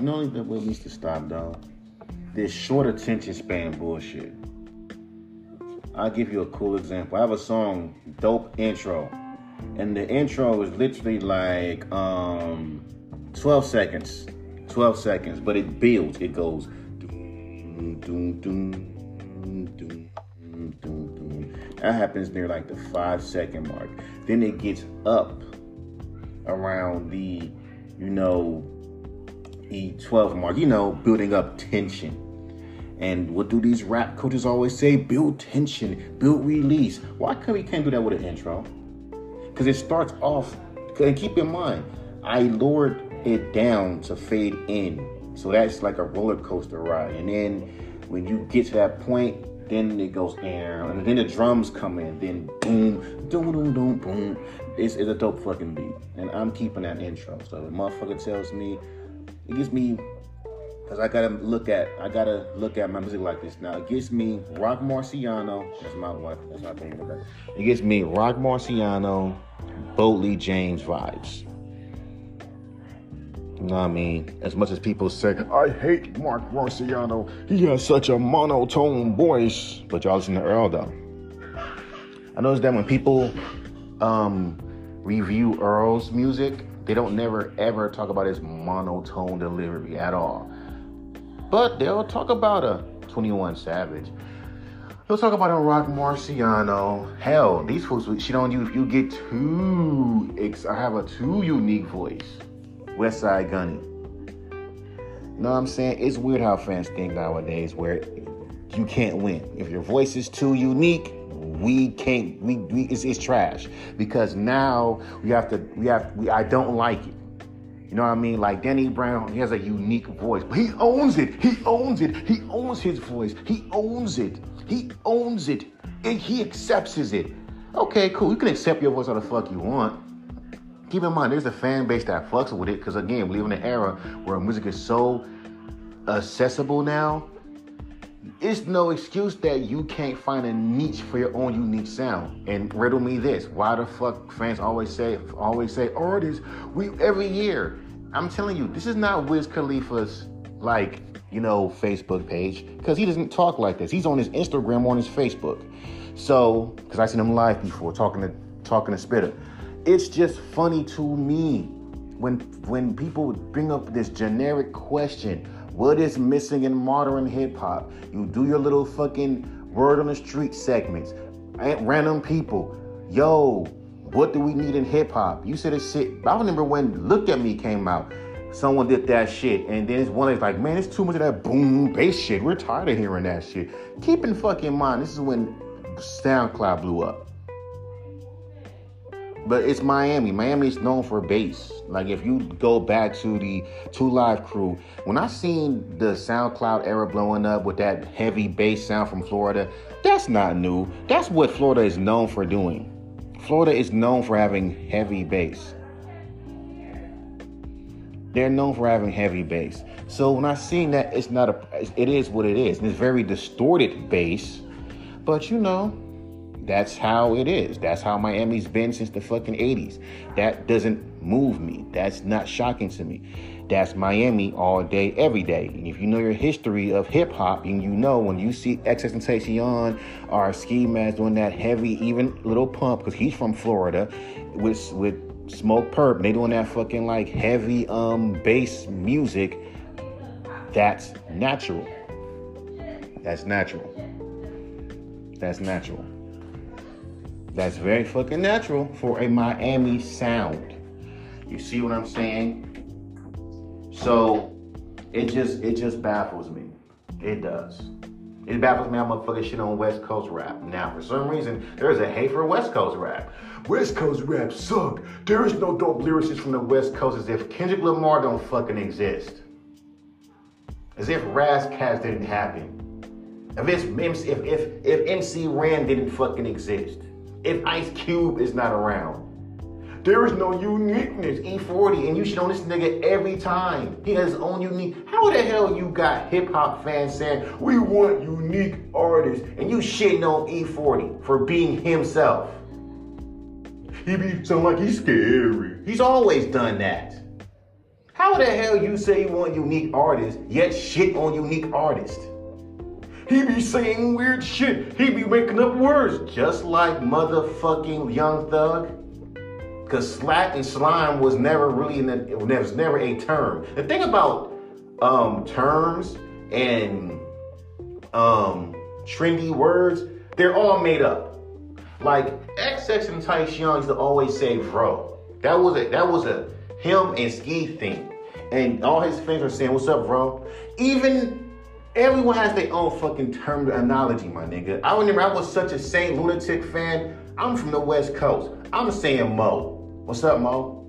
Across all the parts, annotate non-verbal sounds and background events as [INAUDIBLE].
You know what needs to stop, though? This short attention span bullshit. I'll give you a cool example. I have a song, Dope Intro. And the intro is literally like um 12 seconds. 12 seconds, but it builds. It goes. That happens near like the five second mark. Then it gets up around the, you know, the 12 mark, you know, building up tension. And what do these rap coaches always say? Build tension, build release. Why can't we can't do that with an intro? Because it starts off, and keep in mind, I lowered it down to fade in. So that's like a roller coaster ride. And then when you get to that point, then it goes air, and then the drums come in, then boom, boom, boom, boom, boom. It's, it's a dope fucking beat, and I'm keeping that intro. So the motherfucker tells me, it gives me, cause I gotta look at, I gotta look at my music like this. Now it gives me Rock Marciano. That's my wife. That's my thing. It gives me Rock Marciano, Boldy James vibes. You know what I mean? As much as people say, I hate Mark Marciano. He has such a monotone voice. But y'all listen to Earl though. I noticed that when people um, review Earl's music, they don't never ever talk about his monotone delivery at all. But they'll talk about a 21 Savage. They'll talk about a Rock Marciano. Hell, these folks, she don't you if you get too I have a too unique voice. Westside Gunny. You know what I'm saying? It's weird how fans think nowadays where you can't win. If your voice is too unique, we can't we, we it's, it's trash because now we have to we have we I don't like it. You know what I mean? Like Danny Brown, he has a unique voice, but he owns it. He owns it. He owns his voice. He owns it. He owns it. And he accepts it. Okay, cool. You can accept your voice how the fuck you want. Keep in mind, there's a fan base that fucks with it because again, we live in an era where music is so accessible now. It's no excuse that you can't find a niche for your own unique sound. And riddle me this: Why the fuck fans always say, always say, oh, artists? We every year. I'm telling you, this is not Wiz Khalifa's like you know Facebook page because he doesn't talk like this. He's on his Instagram, on his Facebook. So, because I seen him live before talking to talking to Spitter, It's just funny to me when when people bring up this generic question, what is missing in modern hip hop? You do your little fucking word on the street segments. Eh, random people, yo, what do we need in hip hop? You said it's shit. I remember when Look at Me came out. Someone did that shit, and then it's one that's like, man, it's too much of that boom bass shit. We're tired of hearing that shit. Keep in fucking mind, this is when SoundCloud blew up. But it's Miami. Miami is known for bass. Like if you go back to the Two Live crew, when I seen the SoundCloud era blowing up with that heavy bass sound from Florida, that's not new. That's what Florida is known for doing. Florida is known for having heavy bass. They're known for having heavy bass. So when I seen that, it's not a. It is what it is. And it's very distorted bass, but you know, that's how it is. That's how Miami's been since the fucking 80s. That doesn't move me. That's not shocking to me. That's Miami all day, every day. And if you know your history of hip hop, and you know when you see XXXTentacion or Ski Mask doing that heavy, even Lil Pump, because he's from Florida, with with Smokepurpp, and they doing that fucking like heavy um bass music. That's natural. That's natural. That's natural. That's very fucking natural for a Miami sound. You see what I'm saying? So it just it just baffles me. It does. It baffles me I'm a motherfuckers shit on West Coast rap. Now, for some reason, there's a hate for West Coast rap. West Coast rap suck. There is no dope lyricists from the West Coast as if Kendrick Lamar don't fucking exist. As if Ras Kass didn't happen. If, if, if, if MC Ren didn't fucking exist if Ice Cube is not around. There is no uniqueness. E40, and you should on this nigga every time. He has his own unique. How the hell you got hip hop fans saying we want unique artists, and you shitting on E40 for being himself? He be sound like he's scary. He's always done that. How the hell you say you want unique artists, yet shit on unique artists? He be saying weird shit. He be making up words, just like motherfucking Young Thug. Cause slack and slime was never really in the, it was never a term. The thing about um, terms and um, trendy words, they're all made up. Like XXXTentacion used to always say bro. That was a that was a him and Ski thing. And all his fans are saying, What's up, bro? Even everyone has their own fucking terminology, my nigga. I remember I was such a Saint Lunatic fan. I'm from the West Coast. I'm saying Mo. What's up, Mo?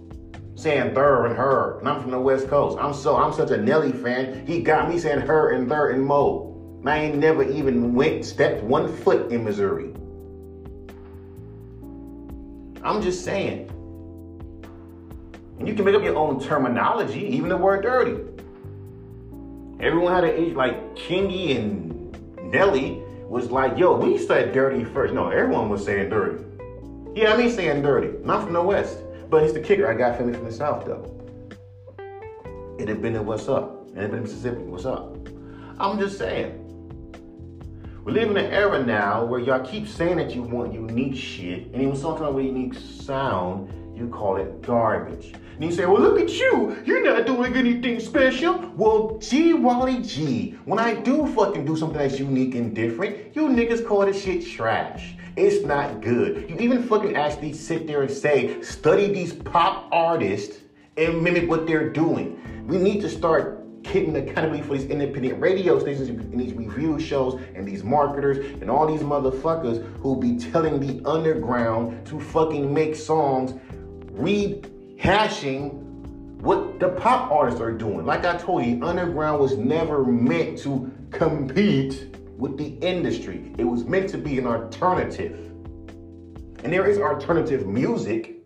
saying thur and her, and I'm from the West Coast. I'm so I'm such a Nelly fan. He got me saying her and thur and mo. I ain't never even went stepped one foot in Missouri. I'm just saying. And you can make up your own terminology, even the word dirty. Everyone had an age like Chingy and Nelly was like, yo, we said dirty first. No, everyone was saying dirty. Yeah, I mean saying dirty. Not from the West. But he's the kicker. I got family from the South, though. It had been in what's up. It had been in Mississippi. What's up? I'm just saying. We live in an era now where y'all keep saying that you want unique shit, and even sometimes with unique sound, you call it garbage. And you say, well, look at you. You're not doing anything special. Well, gee, Wally G, when I do fucking do something that's unique and different, you niggas call this shit trash. It's not good. You even fucking actually sit there and say, study these pop artists and mimic what they're doing. We need to start getting accountability for these independent radio stations and these review shows and these marketers and all these motherfuckers who be telling the underground to fucking make songs rehashing what the pop artists are doing. Like I told you, underground was never meant to compete with the industry. It was meant to be an alternative. And there is alternative music,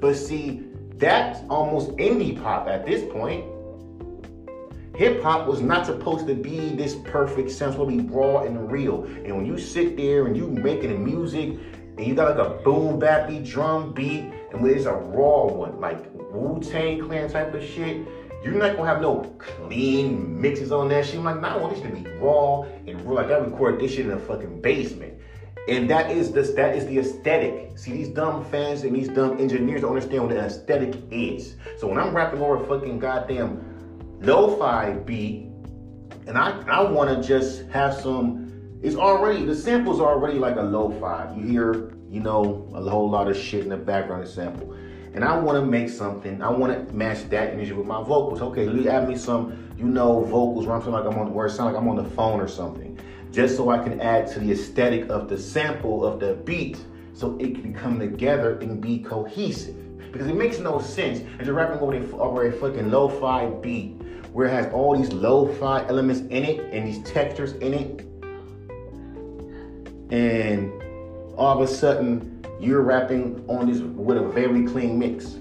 but see, that's almost indie pop at this point. Hip hop was not supposed to be this perfect sense, to be raw and real. And when you sit there and you making music and you got like a boom bappy drum beat it's a raw one, like Wu Tang Clan type of shit, you're not gonna have no clean mixes on that shit. I'm like, nah, want this to be raw and real. Like I recorded this shit in a fucking basement. And that is this that is the aesthetic. See, these dumb fans and these dumb engineers don't understand what the aesthetic is. So when I'm rapping over a fucking goddamn lo-fi beat, and I I wanna just have some, it's already the sample's are already like a lo-fi. You hear, you know, a whole lot of shit in the background sample and I want to make something. I want to match that energy with my vocals. Okay, you add me some, you know, vocals where I'm feeling like I'm on where it sounds like I'm on the phone or something, just so I can add to the aesthetic of the sample of the beat, so it can come together and be cohesive. Because it makes no sense as you're rapping over a, over a fucking lo-fi beat where it has all these lo-fi elements in it and these textures in it, and all of a sudden you're rapping on this with a very clean mix.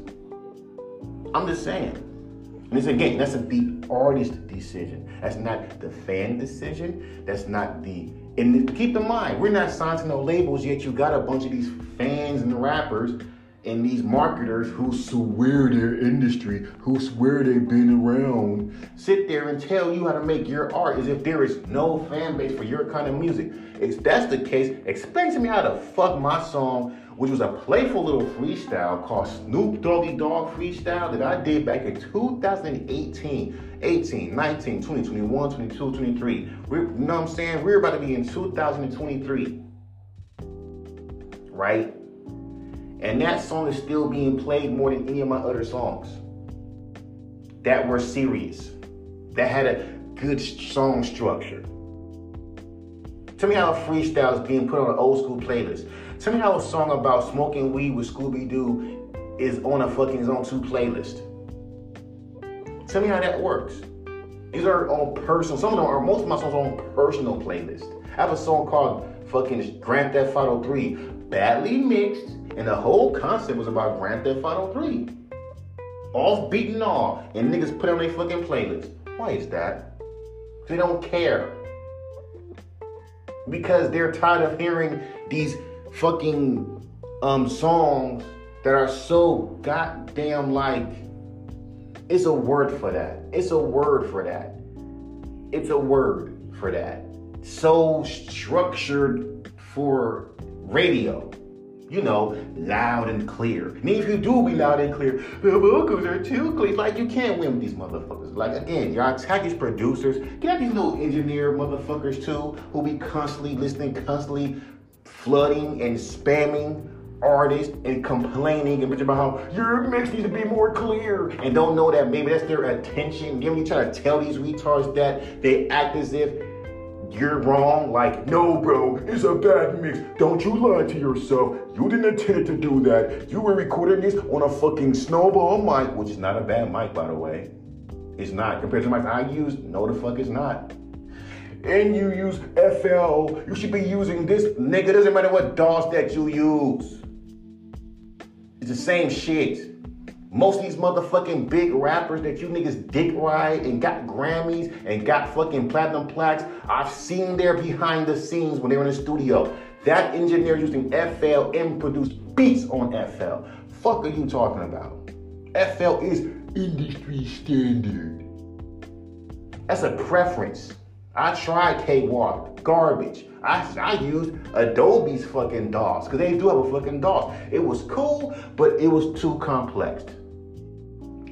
I'm just saying. And this again, that's a the artist decision. That's not the fan decision. That's not the and keep in mind, we're not signed to no labels yet. You got a bunch of these fans and rappers and these marketers who swear their industry, who swear they've been around, sit there and tell you how to make your art as if there is no fan base for your kind of music. If that's the case, explain to me how to fuck my song, which was a playful little freestyle called Snoop Doggy Dogg Freestyle that I did back in 2018, 18, 19, 20, 21, 22, 23. We're, you know what I'm saying? We're about to be in 2023. Right? And that song is still being played more than any of my other songs that were serious, that had a good song structure. Tell me how a freestyle is being put on an old school playlist. Tell me how a song about smoking weed with Scooby Doo is on a fucking Zone 2 playlist. Tell me how that works. These are on personal, some of them are, most of my songs are on personal playlist. I have a song called fucking Grand Theft Auto 3, badly mixed, and the whole concept was about Grand Theft Auto 3. Off beating all. and niggas put on their fucking playlist. Why is that? They don't care. Because they're tired of hearing these fucking um songs that are so goddamn like It's a word for that. It's a word for that. It's a word for that. So structured for radio. You know, loud and clear. And if you do be loud and clear, the vocals are too clear. Like you can't win with these motherfuckers. Like again, y'all attack producers. Get these little engineer motherfuckers too, who be constantly listening, constantly flooding and spamming artists and complaining and bitching about how your mix needs to be more clear and don't know that maybe that's their attention. Give me try to tell these retards that they act as if you're wrong. Like, no, bro, it's a bad mix. Don't you lie to yourself. You didn't intend to do that. You were recording this on a fucking snowball mic, which is not a bad mic, by the way. It's not compared to the mics I use. No, the fuck it's not. And you use FL. You should be using this. Nigga, doesn't matter what DAWs that you use. It's the same shit. Most of these motherfucking big rappers that you niggas dick ride and got Grammys and got fucking platinum plaques, I've seen their behind the scenes when they were in the studio. That engineer using FL and produced beats on FL. Fuck are you talking about? FL is industry standard. That's a preference. I tried Cakewalk, garbage. I, I used Adobe's fucking DAWs, because they do have a fucking DAWs. It was cool, but it was too complex.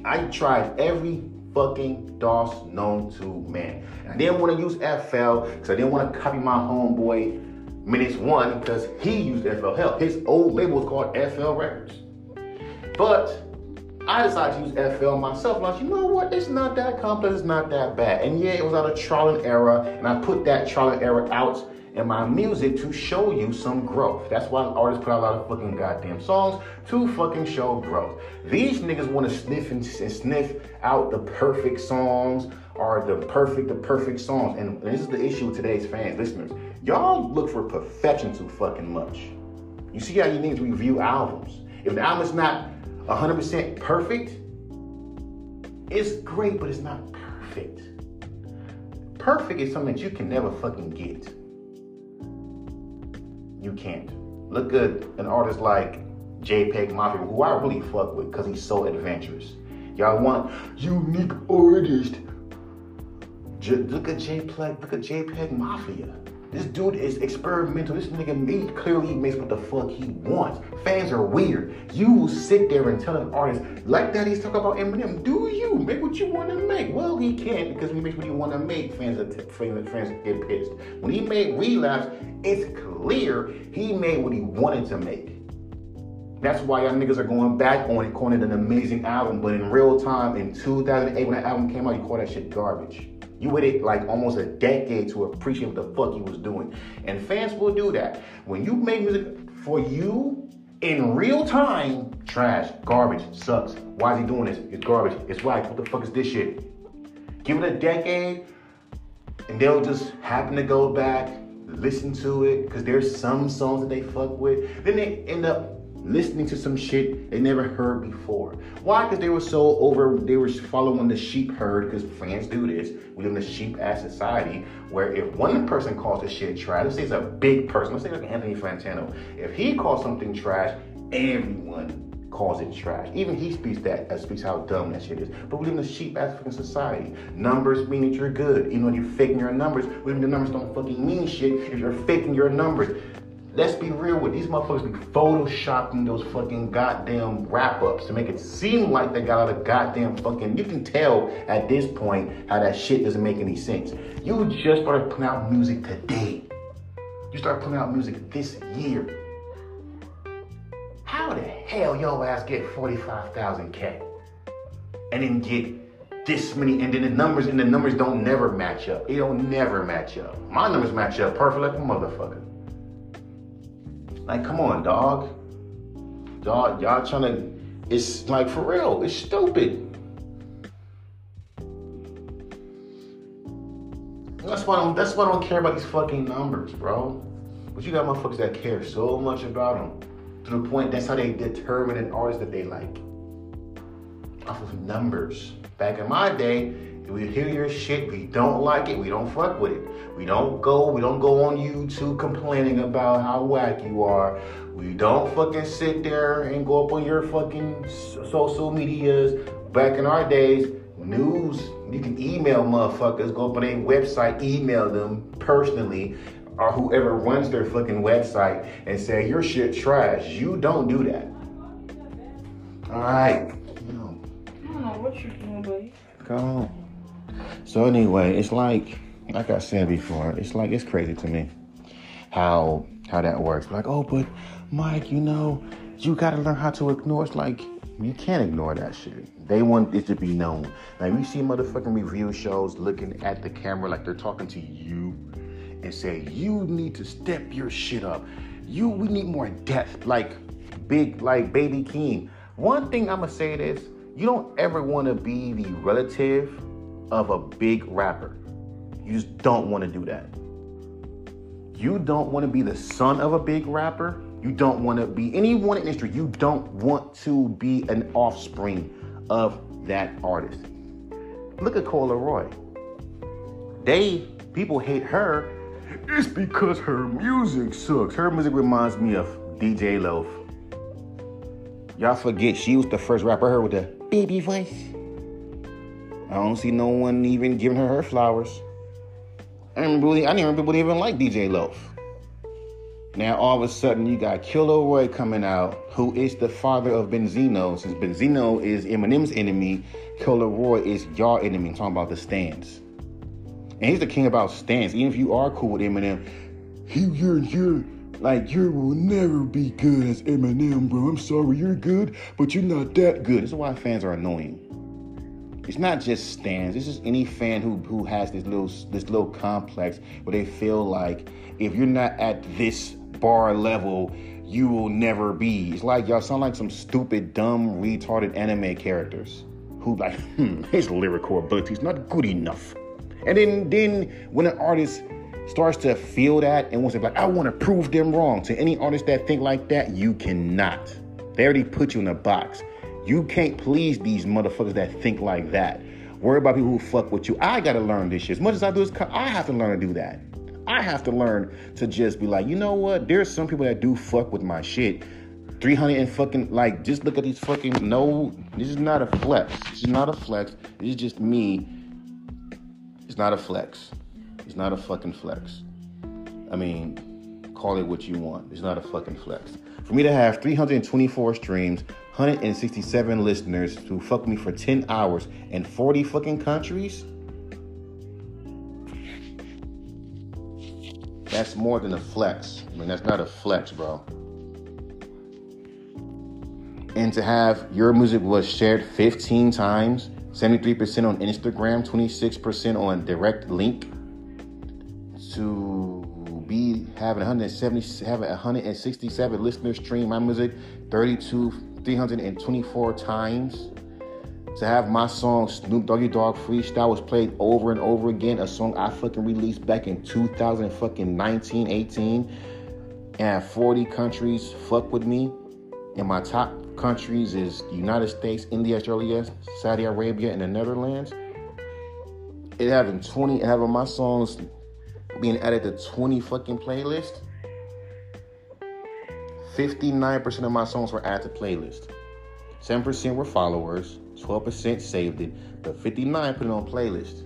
I tried every fucking DAWs known to man. I didn't want to use FL because I didn't want to copy my homeboy Minutes One because he used FL. Hell, his old label was called FL Records. But I decided to use FL myself. Was, you know what? It's not that complex. It's not that bad. And yeah, it was out of trial and error. And I put that trial and error out in my music to show you some growth. That's why artists put out a lot of fucking goddamn songs to fucking show growth. These niggas want to sniff and, and, sniff out the perfect songs or the perfect, the perfect songs. And, this is the issue with today's fans, listeners. Y'all look for perfection too fucking much. You see how you need to review albums. If the album is not 100% perfect, it's great, but it's not perfect. Perfect is something that you can never fucking get you can't. Look at an artist like JPEG Mafia, who I really fuck with because he's so adventurous. Y'all want unique artist. J- look at JPEG, look at JPEG Mafia. This dude is experimental. This nigga me clearly makes what the fuck he wants. Fans are weird. You will sit there and tell an artist like that he's talking about Eminem. Do you make what you want to make? Well, he can't because when he makes what he want to make, fans are t- fans, fans get pissed. When he made Relapse, it's clear he made what he wanted to make. That's why y'all niggas are going back on it, calling it an amazing album. But in real time, in 2008, when that album came out, you call that shit garbage. You waited like almost a decade to appreciate what the fuck he was doing. And fans will do that. When you make music for you in real time, trash, garbage, sucks. Why is he doing this? It's garbage. It's whack. What the fuck is this shit? Give it a decade, and they'll just happen to go back, listen to it, because there's some songs that they fuck with. Then they end up listening to some shit they never heard before. Why? Because they were so over, they were following the sheep herd, because fans do this. We live in a sheep ass society where if one person calls the shit trash, let's say it's a big person, let's say like Anthony Fantano, if he calls something trash, everyone calls it trash. Even he speaks that, uh, speaks how dumb that shit is. But we live in a sheep ass fucking society. Numbers mean that you're good. Even when you're faking your numbers, even the numbers don't fucking mean shit if you're faking your numbers. Let's be real with these motherfuckers be photoshopping those fucking goddamn wrap ups to make it seem like they got out of goddamn fucking. You can tell at this point how that shit doesn't make any sense. You just started putting out music today. You started putting out music this year. How the hell your ass get 45,000K and then get this many, and then the numbers, and the numbers don't never match up. It don't never match up. My numbers match up perfect like a motherfucker. Like, come on, dog. Dog, y'all trying to, it's like for real, it's stupid. That's why I don't, that's why I don't care about these fucking numbers, bro. But you got motherfuckers that care so much about them to the point that's how they determine an artist that they like. off of numbers. Back in my day, we hear your shit, we don't like it, we don't fuck with it. We don't go, we don't go on YouTube complaining about how whack you are. We don't fucking sit there and go up on your fucking social medias. Back in our days, news, you can email motherfuckers, go up on their website, email them personally, or whoever runs their fucking website and say your shit trash. You don't do that. All right. I don't know what you're doing, buddy. Come on. So anyway, it's like, like I said before, it's like it's crazy to me how how that works. Like, oh, but Mike, you know, you gotta learn how to ignore. It's like you can't ignore that shit. They want it to be known. Like we see motherfucking review shows looking at the camera like they're talking to you and say, you need to step your shit up. You we need more depth. Like big like baby Keem. One thing I'ma say is you don't ever want to be the relative of a big rapper. You just don't want to do that. You don't want to be the son of a big rapper. You don't want to be anyone in industry. You don't want to be an offspring of that artist. Look at Coi Leray. They people hate her. It's because her music sucks. Her music reminds me of DJ Loaf. Y'all forget she was the first rapper I heard with the baby voice. I don't see no one even giving her her flowers. I really, I didn't even people even like DJ Loaf. Now all of a sudden you got Coi Leray coming out, who is the father of Benzino. Since Benzino is Eminem's enemy, Coi Leray is your enemy. I'm talking about the stands. And he's the king about stands. Even if you are cool with Eminem, you're, you're, like you will never be good as Eminem, bro. I'm sorry, you're good, but you're not that good. This is why fans are annoying it's not just stands. It's just any fan who who has this little this little complex where they feel like if you're not at this bar level, you will never be. It's like y'all sound like some stupid, dumb, retarded anime characters who like [LAUGHS] hmm, his lyrical ability is not good enough. And then then when an artist starts to feel that and wants to be like, I want to prove them wrong. To any artist that think like that, you cannot. They already put you in a box. You can't please these motherfuckers that think like that. Worry about people who fuck with you. I gotta learn this shit. As much as I do this, I have to learn to do that. I have to learn to just be like, you know what? There's some people that do fuck with my shit. 300 and fucking like just look at these fucking no this is not a flex this is not a flex this is just me it's not a flex it's not a fucking flex i mean call it what you want it's not a fucking flex for me to have 324 streams 167 listeners who fuck me for 10 hours in 40 fucking countries. That's more than a flex. I mean, that's not a flex, bro. And to have your music was shared 15 times, 73% on Instagram, 26% on direct link, to be having 170, having 167 listeners stream my music, 32 324 times. To have my song Snoop Doggy Dogg Freestyle was played over and over again, a song I fucking released back in 2019, 18. And 40 countries fuck with me. And my top countries is United States, India, Australia, Saudi Arabia, and the Netherlands. It having 20, having my songs being added to 20 fucking playlists 59% of my songs were added to playlist. 7% were followers, 12% saved it, but 59 put it on playlist.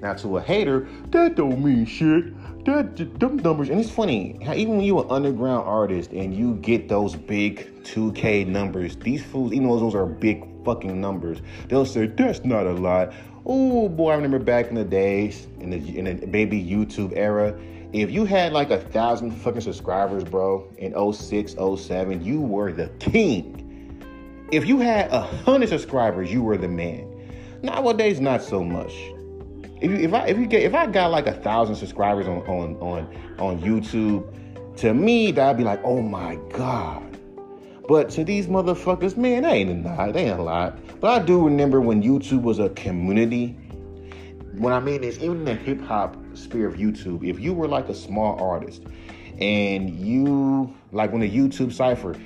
Now to a hater, that don't mean shit. That them numbers, and it's funny even when you're an underground artist and you get those big 2K numbers, these fools, even though those are big fucking numbers, they'll say that's not a lot. Oh boy, I remember back in the days in the in the baby YouTube era if you had like a thousand fucking subscribers, bro, in 06, 07, you were the king. If you had a hundred subscribers, you were the man. Nowadays, not so much. If you, if I if you get if I got like a thousand subscribers on on on on YouTube, to me that'd be like, oh my god. But to these motherfuckers, man, that ain't a lot. They ain't a lot. But I do remember when YouTube was a community what I mean is, even the hip hop sphere of YouTube, if you were like a small artist and you, like when the YouTube Cypher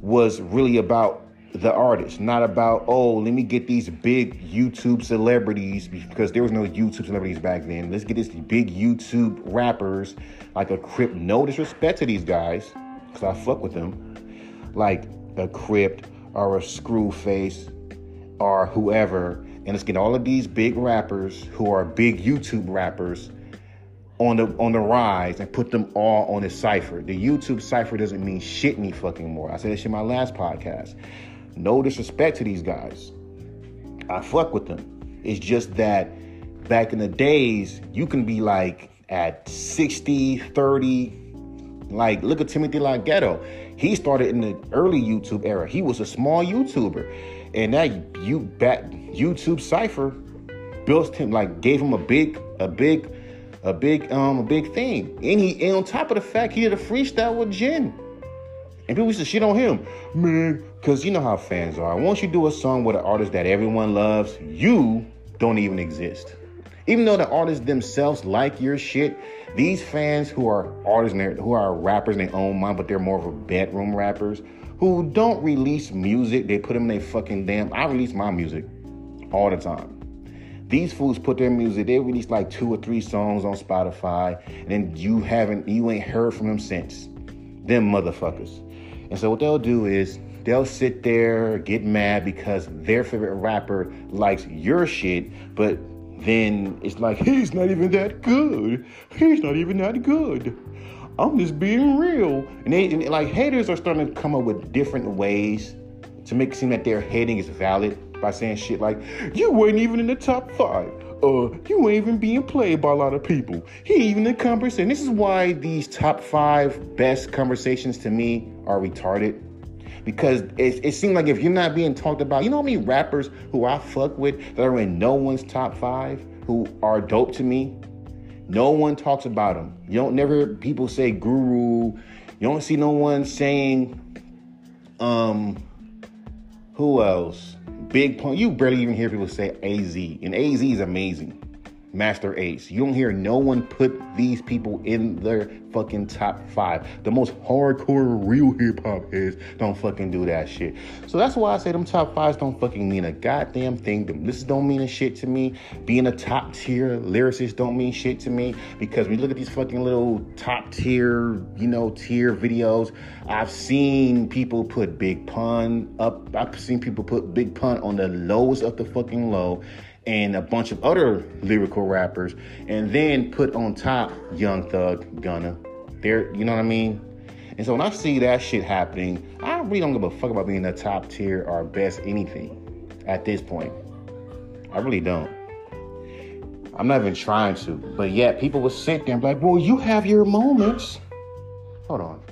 was really about the artist, not about, oh, let me get these big YouTube celebrities because there was no YouTube celebrities back then. Let's get these big YouTube rappers like a Crypt. No disrespect to these guys, because I fuck with them. Like a Crypt or a Screwface or whoever. And let's get all of these big rappers who are big YouTube rappers on the on the rise and put them all on a cipher. The YouTube cipher doesn't mean shit any fucking more. I said this in my last podcast. No disrespect to these guys. I fuck with them. It's just that back in the days, you can be like at 60, 30. Like, look at Timothy Laghetto. He started in the early YouTube era. He was a small YouTuber. And that you back YouTube cipher built him like gave him a big, a big, a big, um, a big thing. And he and on top of the fact he did a freestyle with Jen. And people used to shit on him, man, because you know how fans are. Once you do a song with an artist that everyone loves, you don't even exist. Even though the artists themselves like your shit, these fans who are artists and who are rappers in their own mind, but they're more of a bedroom rappers, who don't release music, they put them in their fucking damn. I release my music all the time. These fools put their music, they release like two or three songs on Spotify, and then you haven't, you ain't heard from them since. Them motherfuckers. And so what they'll do is they'll sit there, get mad because their favorite rapper likes your shit, but then it's like, he's not even that good. He's not even that good. I'm just being real. And they and like haters are starting to come up with different ways to make it seem that their hating is valid by saying shit like, you weren't even in the top five. Uh, you ain't even being played by a lot of people. He even in conversation. This is why these top five best conversations to me are retarded. Because it, it seems like if you're not being talked about, you know how many rappers who I fuck with that are in no one's top five who are dope to me? No one talks about them. You don't never people say guru. You don't see no one saying um who else? Big Pun. You barely even hear people say AZ. And AZ is amazing. Masta Ace. You don't hear no one put these people in their fucking top five. The most hardcore real hip hop heads don't fucking do that shit. So that's why I say them top fives don't fucking mean a goddamn thing. Them This don't mean a shit to me. Being a top tier lyricist don't mean shit to me because when you look at these fucking little top tier, you know, tier videos, I've seen people put Big Pun up. I've seen people put Big Pun on the lowest of the fucking low and a bunch of other lyrical rappers, and then put on top Young Thug, Gunna. There, you know what I mean? And so when I see that shit happening, I really don't give a fuck about being the top tier or best anything at this point. I really don't. I'm not even trying to, but yet people will sit there and be like, well, you have your moments. Hold on.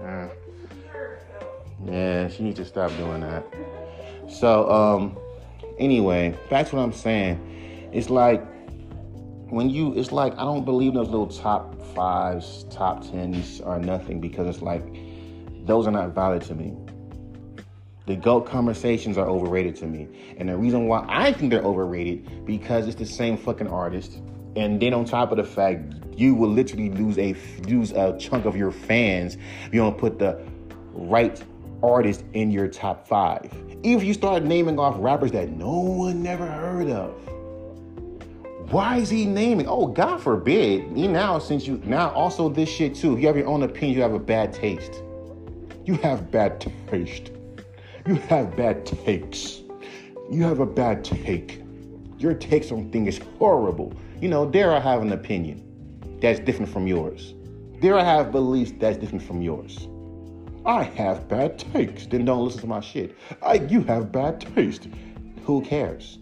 Uh, yeah, she needs to stop doing that. So, um, anyway, that's what I'm saying. It's like when you, it's like I don't believe those little top fives, top tens are nothing because it's like those are not valid to me. The GOAT conversations are overrated to me. And the reason why I think they're overrated because it's the same fucking artist. And then on top of the fact, you will literally lose a lose a chunk of your fans if you don't put the right artist in your top five. If you start naming off rappers that no one never heard of. Why is he naming? Oh, God forbid. You now, since you now also this shit too. If you have your own opinion, you have a bad taste. You have bad taste. You have bad takes. You have a bad take. Your takes on things is horrible. You know, dare I have an opinion that's different from yours. Dare I have beliefs that's different from yours. I have bad takes. Then don't listen to my shit. I, you have bad taste. Who cares?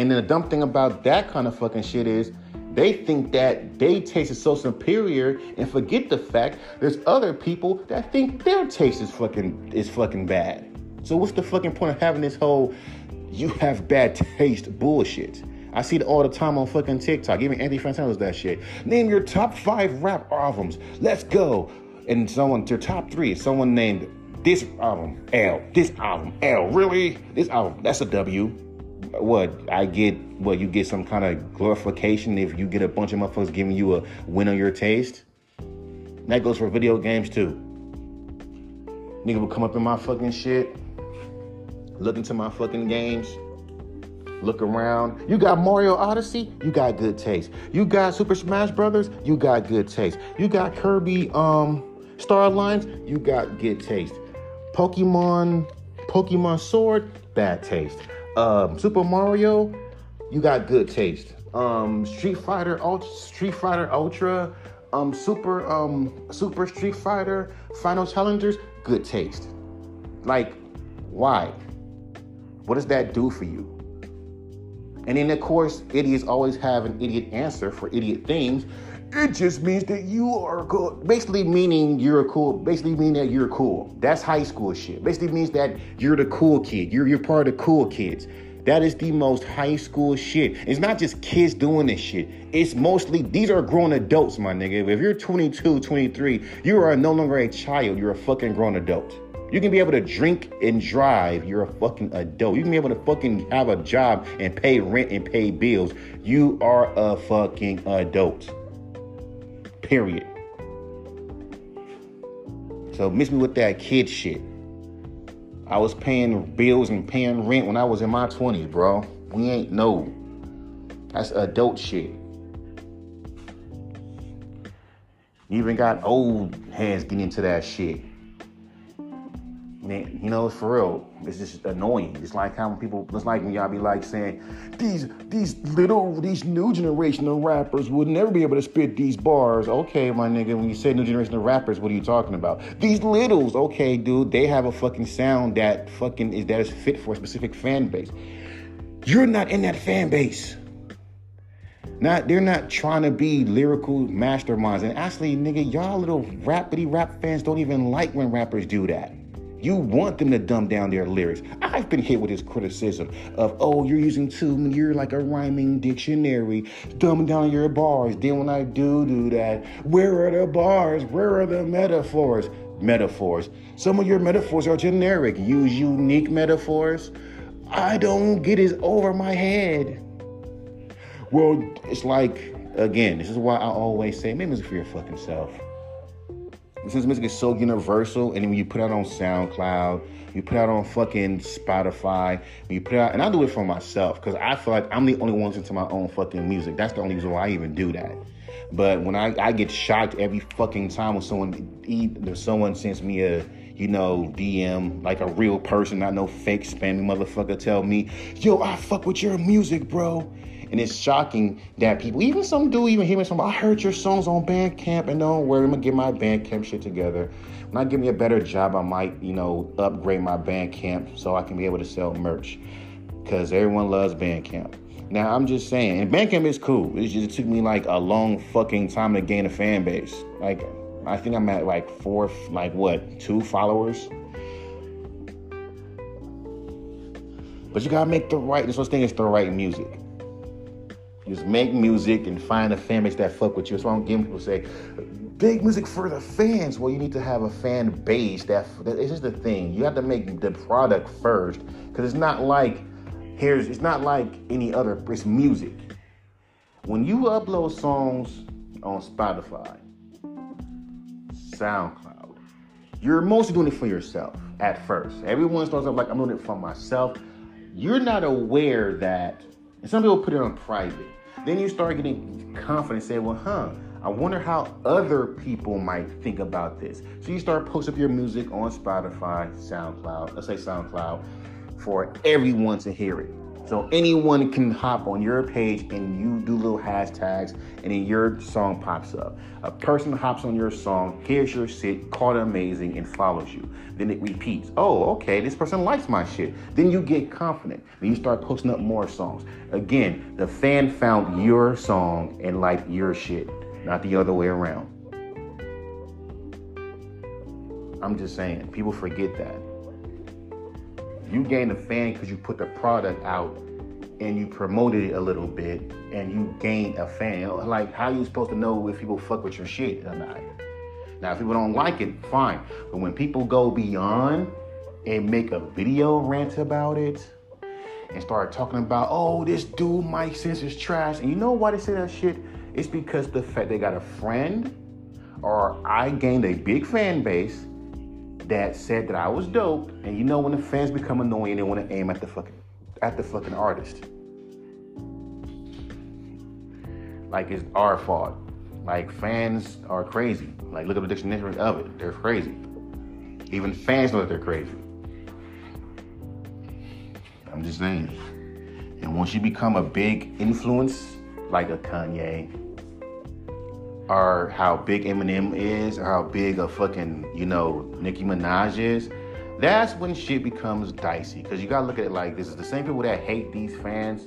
And then the dumb thing about that kind of fucking shit is they think that they taste is so superior and forget the fact there's other people that think their taste is fucking is fucking bad. So what's the fucking point of having this whole you have bad taste bullshit? I see it all the time on fucking TikTok. Even Anthony Fantano does that shit. Name your top five rap albums. Let's go. And someone, their top three, someone named this album L. This album L. Really? This album, that's a W. what I get what you get some kind of glorification if you get a bunch of motherfuckers giving you a win on your taste. That goes for video games too. Nigga will come up in my fucking shit, look into my fucking games, look around. You got Mario Odyssey, you got good taste. You got Super Smash Brothers, you got good taste. You got Kirby um Star Allies, you got good taste. Pokemon Pokemon Sword, bad taste. Um, Super Mario, you got good taste. Um, Street Fighter Ultra, Street Fighter Ultra, um, Super um, Super Street Fighter Final Challengers, good taste. Like, why? What does that do for you? And then, of course, idiots always have an idiot answer for idiot things. It just means that you are cool. Basically, meaning you're a cool. Basically, meaning that you're cool. That's high school shit. Basically, means that you're the cool kid. You're you're part of the cool kids. That is the most high school shit. It's not just kids doing this shit. It's mostly these are grown adults, my nigga. If you're 22, 23, you are no longer a child. You're a fucking grown adult. You can be able to drink and drive. You're a fucking adult. You can be able to fucking have a job and pay rent and pay bills. You are a fucking adult. Period. So miss me with that kid shit. I was paying bills and paying rent when I was in my 20s, bro. We ain't no. That's adult shit. Even got old hands getting into that shit man, you know, it's for real. It's just annoying. It's like how people, it's like when y'all be like saying, these these little, these new generation of rappers would never be able to spit these bars. Okay, my nigga, when you say new generation of rappers, what are you talking about? These littles, okay, dude, they have a fucking sound that fucking is that is fit for a specific fan base. You're not in that fan base. Not they're not trying to be lyrical masterminds. And actually, nigga, y'all little rapidy rap fans don't even like when rappers do that. You want them to dumb down their lyrics. I've been hit with this criticism of, oh, you're using too, many, you're like a rhyming dictionary, dumbing down your bars. Then when I do do that, where are the bars? Where are the metaphors? Metaphors. Some of your metaphors are generic. Use unique metaphors. I don't get it over my head. Well, it's like, again, this is why I always say, make music for your fucking self since music is so universal, and when you put out on SoundCloud, you put out on fucking Spotify, you put out, and I do it for myself because I feel like I'm the only one listening to my own fucking music. That's the only reason why I even do that. But when I, I get shocked every fucking time when someone either someone sends me a you know DM like a real person, not no fake spammy motherfucker, tell me, yo, I fuck with your music, bro. And it's shocking that people, even some do even hear me some, I heard your songs on Bandcamp and don't worry, I'm gonna get my Bandcamp shit together. When I give me a better job, I might, you know, upgrade my Bandcamp so I can be able to sell merch. Cause everyone loves Bandcamp. Now I'm just saying, and Bandcamp is cool. It just took me like a long fucking time to gain a fan base. Like I think I'm at like four, like what, two followers. But you gotta make the right. This whole thing is the right music. Just make music and find a fan base that fuck with you. That's why I'm getting people say, big music for the fans. Well, you need to have a fan base. That it's just the thing. You have to make the product first, because it's not like here's. It's not like any other. It's music. When you upload songs on Spotify, SoundCloud, you're mostly doing it for yourself at first. Everyone starts off like I'm doing it for myself. You're not aware that, and some people put it on private. Then you start getting confident, say, well, huh, I wonder how other people might think about this. So you start posting up your music on Spotify, SoundCloud, let's say SoundCloud, for everyone to hear it. So anyone can hop on your page and you do little hashtags and then your song pops up. A person hops on your song, hears your shit, called amazing, and follows you. Then it repeats. Oh, okay, this person likes my shit. Then you get confident. Then you start posting up more songs. Again, the fan found your song and liked your shit, not the other way around. I'm just saying, people forget that. You gained a fan because you put the product out and you promoted it a little bit and you gained a fan. Like, how you supposed to know if people fuck with your shit or not? Now, if people don't like it, fine. But when people go beyond and make a video rant about it, and start talking about, oh, this dude Mike Sense is trash. And you know why they say that shit? It's because the fact they got a friend or I gained a big fan base that said that I was dope. And you know when the fans become annoying, they want to aim at the fucking at the fucking artist. Like it's our fault. Like fans are crazy. Like look at the dictionary of it. They're crazy. Even fans know that they're crazy. I'm just saying. And once you become a big influence, like a Kanye, or how big Eminem is, or how big a fucking, you know, Nicki Minaj is, that's when shit becomes dicey. Cause you gotta look at it like this is the same people that hate these fans.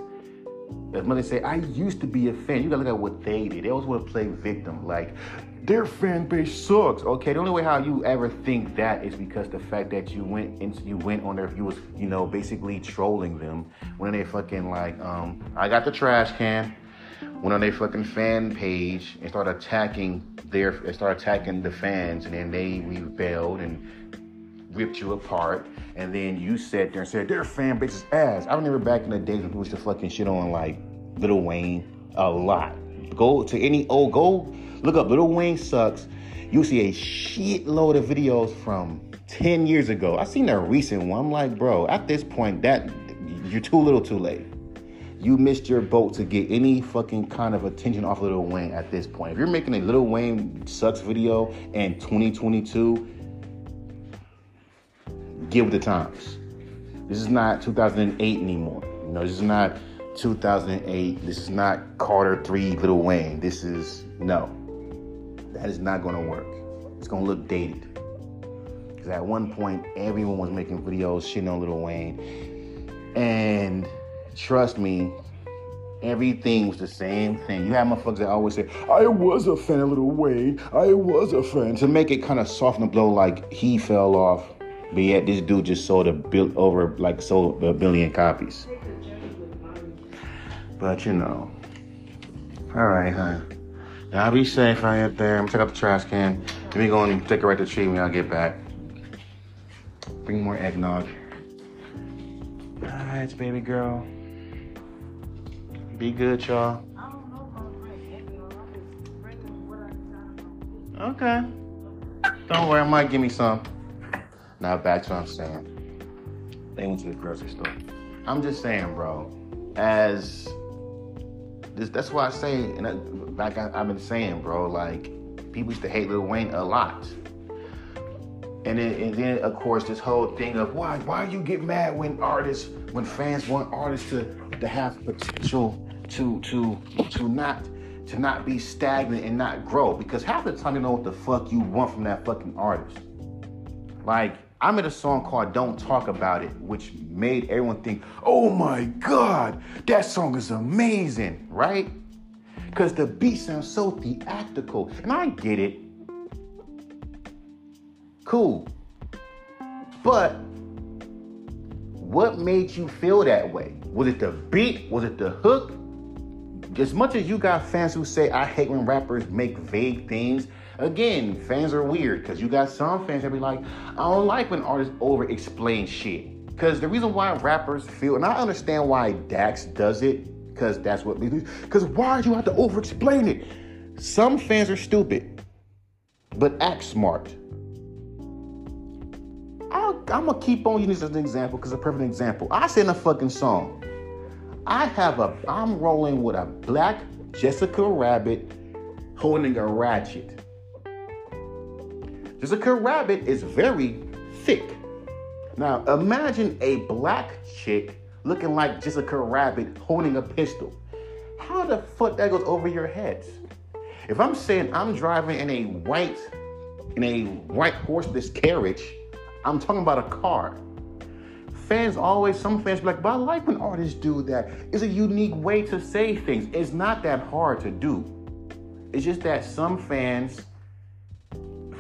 As much as say, I used to be a fan, you gotta look at what they did. They always wanna play victim. Like, their fan base sucks. Okay, the only way how you ever think that is because the fact that you went into you went on there, you was, you know, basically trolling them when they fucking like, um, I got the trash can went on their fucking fan page and started attacking their and started attacking the fans and then they rebelled and ripped you apart and then you sat there and said their fan is ass. I remember back in the days when people used to fucking shit on like Little Wayne a lot. Go to any old go look up Little Wayne sucks. You'll see a shitload of videos from 10 years ago. I seen a recent one. I'm like, bro, at this point, that you're too little too late you missed your boat to get any fucking kind of attention off of Lil Wayne at this point. If you're making a Lil Wayne sucks video in 2022, give the times. This is not 2008 anymore. You know, this is not 2008. This is not Carter 3 Lil Wayne. This is no. That is not going to work. It's going to look dated. Because at one point, everyone was making videos shitting on Lil Wayne. And trust me, everything was the same thing. You have motherfuckers that always say, I was a fan of Little Wayne. I was a fan. To make it kind of soften the blow like he fell off. But yet this dude just sold a bill over like sold a billion copies. But you know. Alright, huh? Y'all be safe out there. I'm gonna take out the trash can. Let me go and decorate the tree when y'all get back. Bring more eggnog. Alright, baby girl. Be good, y'all. Okay. Don't worry, I might give me some. Now back to what I'm saying. They went to the grocery store. I'm just saying, bro. As this, that's why I say, and I, back I, I've been saying, bro. Like people used to hate Lil Wayne a lot. And then, and then, of course, this whole thing of why why you get mad when artists, when fans want artists to to have potential to to to not to not be stagnant and not grow because half the time you know what the fuck you want from that fucking artist. Like I made a song called Don't Talk About It, which made everyone think, oh my God, that song is amazing, right? Because the beat sounds so theatrical. And I get it. Cool. But what made you feel that way? Was it the beat? Was it the hook? As much as you got fans who say I hate when rappers make vague things, again, fans are weird because you got some fans that be like, I don't like when artists over explain shit. Because the reason why rappers feel, and I understand why Dax does it, because that's what because why do you have to over explain it? Some fans are stupid, but act smart. i am gonna keep on using this as an example because a perfect example. I in a fucking song, I have a, I'm rolling with a black Jessica Rabbit holding a ratchet. Jessica Rabbit is very thick. Now imagine a black chick looking like Jessica Rabbit holding a pistol. How the fuck that goes over your heads? If I'm saying I'm driving in a white, in a white horseless carriage, I'm talking about a car fans always, some fans be like, but I like when artists do that. It's a unique way to say things. It's not that hard to do. It's just that some fans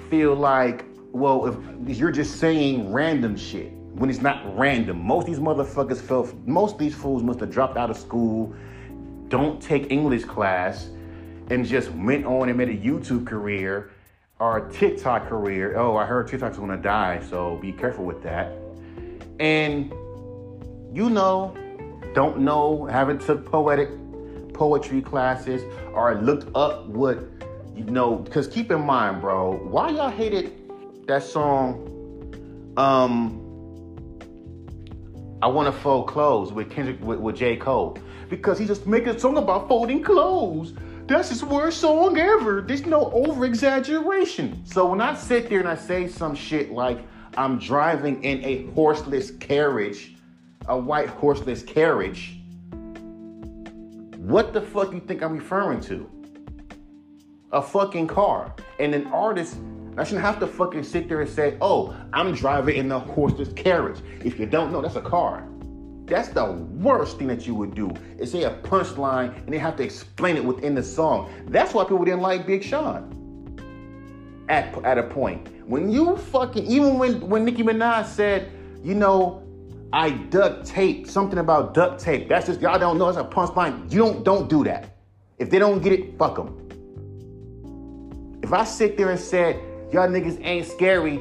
feel like, well, if you're just saying random shit when it's not random. Most these motherfuckers felt, most these fools must have dropped out of school, don't take English class, and just went on and made a YouTube career or a TikTok career. Oh, I heard TikTok's gonna die, so be careful with that and you know, don't know, haven't took poetic poetry classes or looked up what you know, because keep in mind, bro, why y'all hated that song? Um, I want to fold clothes with Kendrick with, with J Cole because he just making a song about folding clothes. That's his worst song ever. There's no over exaggeration. So when I sit there and I say some shit like I'm driving in a horseless carriage, a white horseless carriage, what the fuck you think I'm referring to? A fucking car. And an artist, I shouldn't have to fucking sit there and say, oh, I'm driving in a horseless carriage. If you don't know, that's a car. That's the worst thing that you would do is say a punchline and they have to explain it within the song. That's why people didn't like Big Sean. At, at a point. When you fucking, even when, when Nicki Minaj said, you know, I duct tape, something about duct tape. That's just, y'all don't know, it's a punchline. You don't, don't do that. If they don't get it, fuck them. If I sit there and said, y'all niggas ain't scary,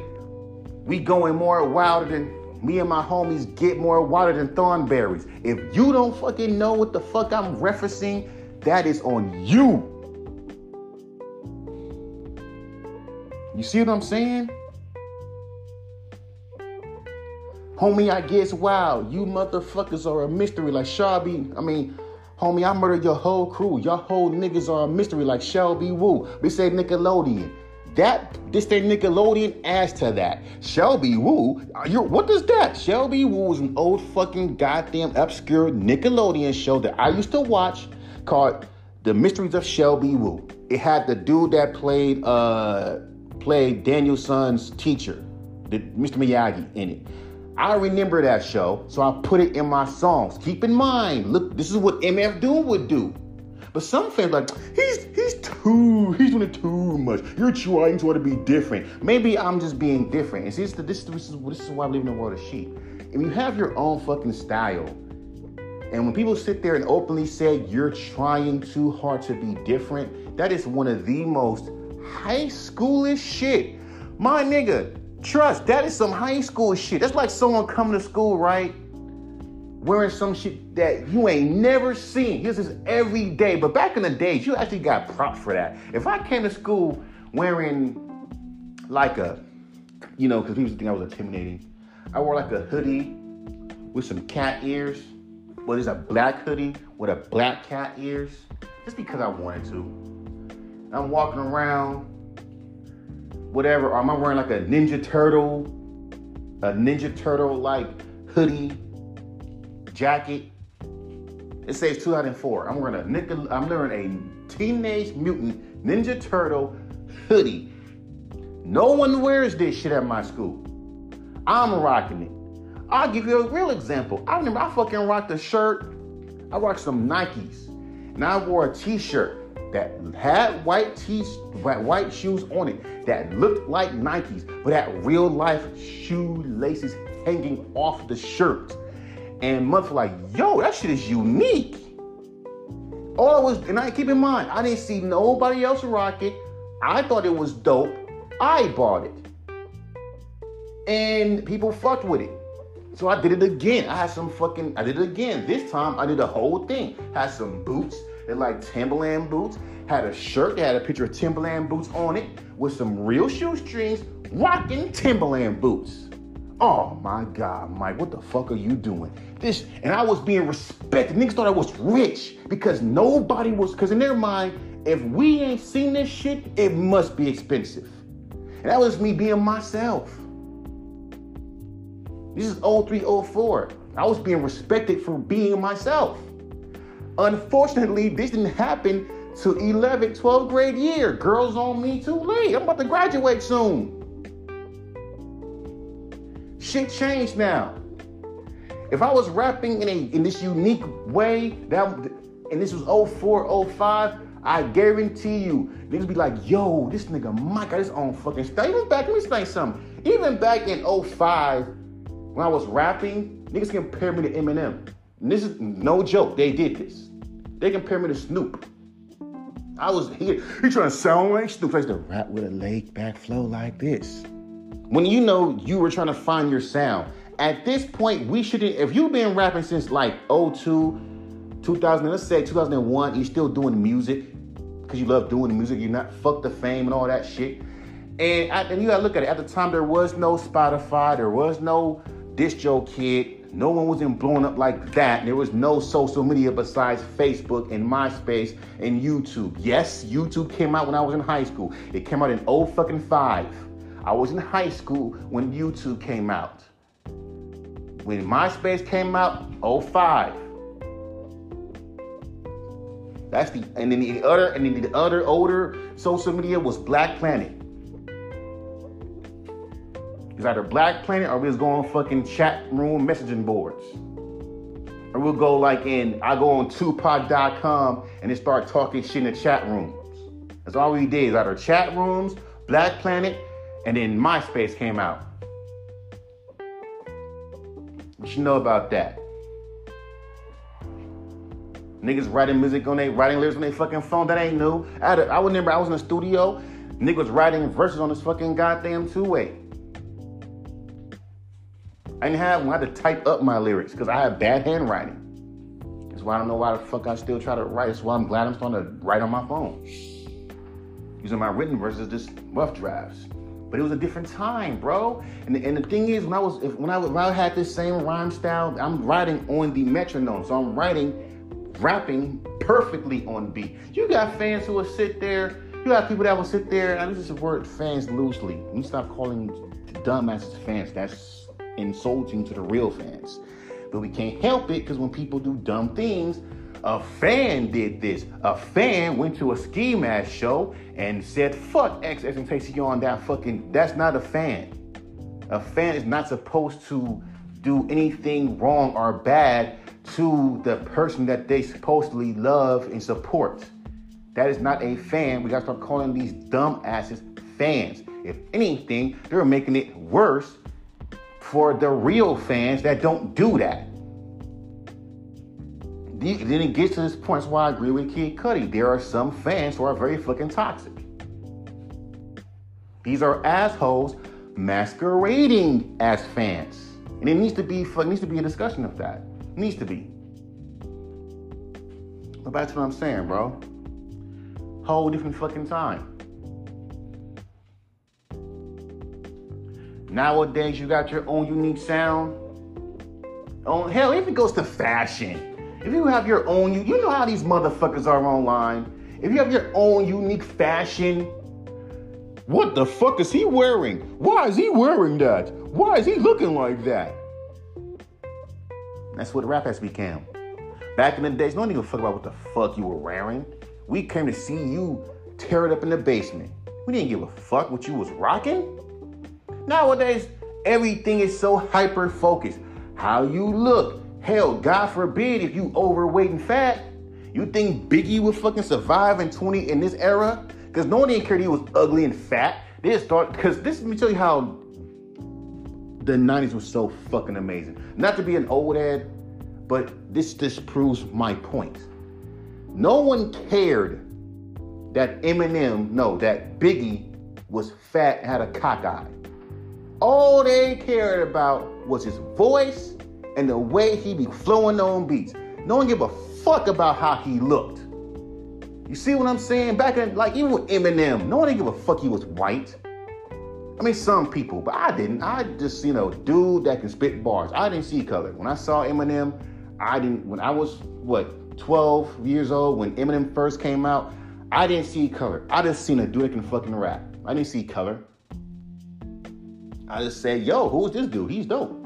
we going more wilder than me and my homies get more water than thornberries. If you don't fucking know what the fuck I'm referencing, that is on you. You see what I'm saying? Homie, I guess wow, you motherfuckers are a mystery like Shelby. I mean, homie, I murdered your whole crew. Your whole niggas are a mystery like Shelby Woo. We say Nickelodeon. That this thing Nickelodeon adds to that. Shelby Woo, you what is that? Shelby Woo is an old fucking goddamn obscure Nickelodeon show that I used to watch called The Mysteries of Shelby Woo. It had the dude that played uh played Daniel-san's teacher, the, Mr. Miyagi, in it. I remember that show, so I put it in my songs. Keep in mind, look, this is what MF Doom would do. But some fans like he's he's too he's doing too much. You're trying to want to be different. Maybe I'm just being different. And see, this, this, this, is, this is why I live in the world of sheep. If you have your own fucking style, and when people sit there and openly say you're trying too hard to be different, that is one of the most high schoolish shit. My nigga, trust, that is some high school shit. That's like someone coming to school, right? wearing some shit that you ain't never seen. This is every day. But back in the days, you actually got props for that. If I came to school wearing like a, you know, because people think I was intimidating, I wore like a hoodie with some cat ears. Well, it's a black hoodie with a black cat ears, just because I wanted to. I'm walking around, whatever, or am I wearing like a Ninja Turtle, a Ninja Turtle like hoodie jacket. It says 2004. I'm wearing a nickel. I'm wearing a Teenage Mutant Ninja Turtle hoodie. No one wears this shit at my school. I'm rocking it. I'll give you a real example. I remember I fucking rocked a shirt. I rocked some Nikes, and I wore a T-shirt that had white t white shoes on it that looked like Nikes, but had real life shoelaces hanging off the shirt and months like, yo, that shit is unique. All I was, and I keep in mind, I didn't see nobody else rock it. I thought it was dope. I bought it. And people fucked with it. So I did it again. I had some fucking, I did it again. This time I did the whole thing. Had some boots, they're like Timberland boots. Had a shirt that had a picture of Timberland boots on it with some real shoestrings, rocking Timberland boots. Oh my God, Mike, what the fuck are you doing? This, and I was being respected. Niggas thought I was rich because nobody was, because in their mind, if we ain't seen this shit, it must be expensive. And that was me being myself. This is 0304. I was being respected for being myself. Unfortunately, this didn't happen to 11th, 12th grade year. Girls on me too late. I'm about to graduate soon. Shit changed now. If I was rapping in a in this unique way, that and this was 04, 05, I guarantee you, niggas be like, yo, this nigga Mike got his own fucking style. Even back, let me explain something. Even back in 05, when I was rapping, niggas compare me to Eminem. And this is no joke, they did this. They compare me to Snoop. I was here, he trying to sound like Snoop. I used to rap with a laid back flow like this when you know you were trying to find your sound at this point, we shouldn't. If you've been rapping since like 02, 2000, let's say 2001, you're still doing music because you love doing the music. You're not fuck the fame and all that shit. And, I, and you gotta look at it. At the time, there was no Spotify, there was no DistroKid. No one wasn't blowing up like that. There was no social media besides Facebook and MySpace and YouTube. Yes, YouTube came out when I was in high school. It came out in 0 fucking 5. I was in high school when YouTube came out. When MySpace came out, 05. That's the and then the other and then the other older social media was Black Planet. It's either Black Planet or we just going on fucking chat room messaging boards. Or we'll go like in, I go on Tupac.com and then start talking shit in the chat rooms. That's all we did is either chat rooms, Black Planet, and then MySpace came out. What you know about that? Niggas writing music on their writing lyrics on their fucking phone. That ain't new. I, remember I was in the studio. Niggas writing verses on this fucking goddamn two way. I didn't have to type up my lyrics because I have bad handwriting. That's why I don't know why the fuck I still try to write. That's why I'm glad I'm starting to write on my phone. Using my written verses, just rough drafts. But it was a different time, bro. And the, and the thing is, when I was if, when I when I had this same rhyme style, I'm writing on the metronome, so I'm writing, rapping perfectly on beat. You got fans who will sit there. You got people that will sit there. I use this word fans loosely. You stop calling dumbasses fans. That's insulting to the real fans. But we can't help it because when people do dumb things, a fan did this. A fan went to a ski mask show and said, fuck X on that fucking, that's not a fan. A fan is not supposed to do anything wrong or bad to the person that they supposedly love and support. That is not a fan. We gotta start calling these dumb asses fans. If anything, they're making it worse for the real fans that don't do that. Then it gets to this point, that's why I agree with Kid Cudi. There are some fans who are very fucking toxic. These are assholes masquerading as fans. And it needs to be it needs to be a discussion of that. It needs to be. But that's what I'm saying, bro. Whole different fucking time. Nowadays, you got your own unique sound. Oh, hell, if it goes to fashion, if you have your own, you, you know how these motherfuckers are online. If you have your own unique fashion, what the fuck is he wearing? Why is he wearing that? Why is he looking like that? That's what rap has become. Back in the days, no one even fuck about what the fuck you were wearing. We came to see you tear it up in the basement. We didn't give a fuck what you was rocking. Nowadays, everything is so hyper focused. How you look. Hell, God forbid if you overweight and fat. You think Biggie would fucking survive in 20 in this era? Because no one didn't care he was ugly and fat. They just thought, because this, let me tell you how the 90s was so fucking amazing. Not to be an old head, but this just proves my point. No one cared that Eminem, no, that Biggie was fat and had a cock eye. All they cared about was his voice and the way he be flowing on beats. No one give a fuck about how he looked. You see what I'm saying? Back in like even with Eminem, no one didn't give a fuck he was white. I mean some people, but I didn't. I just you know dude that can spit bars. I didn't see color. When I saw Eminem, I didn't. When I was what 12 years old when Eminem first came out, I didn't see color. I just seen a dude that can fucking rap. I didn't see color. I just said, yo, who is this dude? He's dope.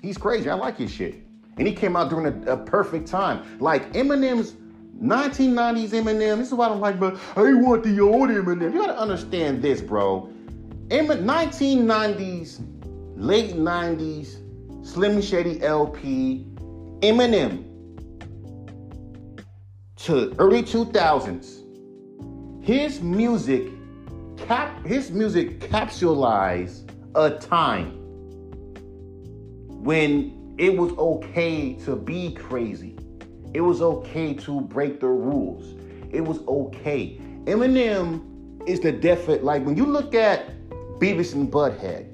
He's crazy. I like his shit. And he came out during a, a perfect time. Like Eminem's 1990s Eminem. This is why I don't like, but I want the old Eminem. You gotta understand this, bro. In 1990s, late 90s, Slim Shady LP, Eminem to early 2000s, his music cap his music capsulized a time when it was okay to be crazy. It was okay to break the rules. It was okay. Eminem is the definite like when you look at Beavis and Butthead,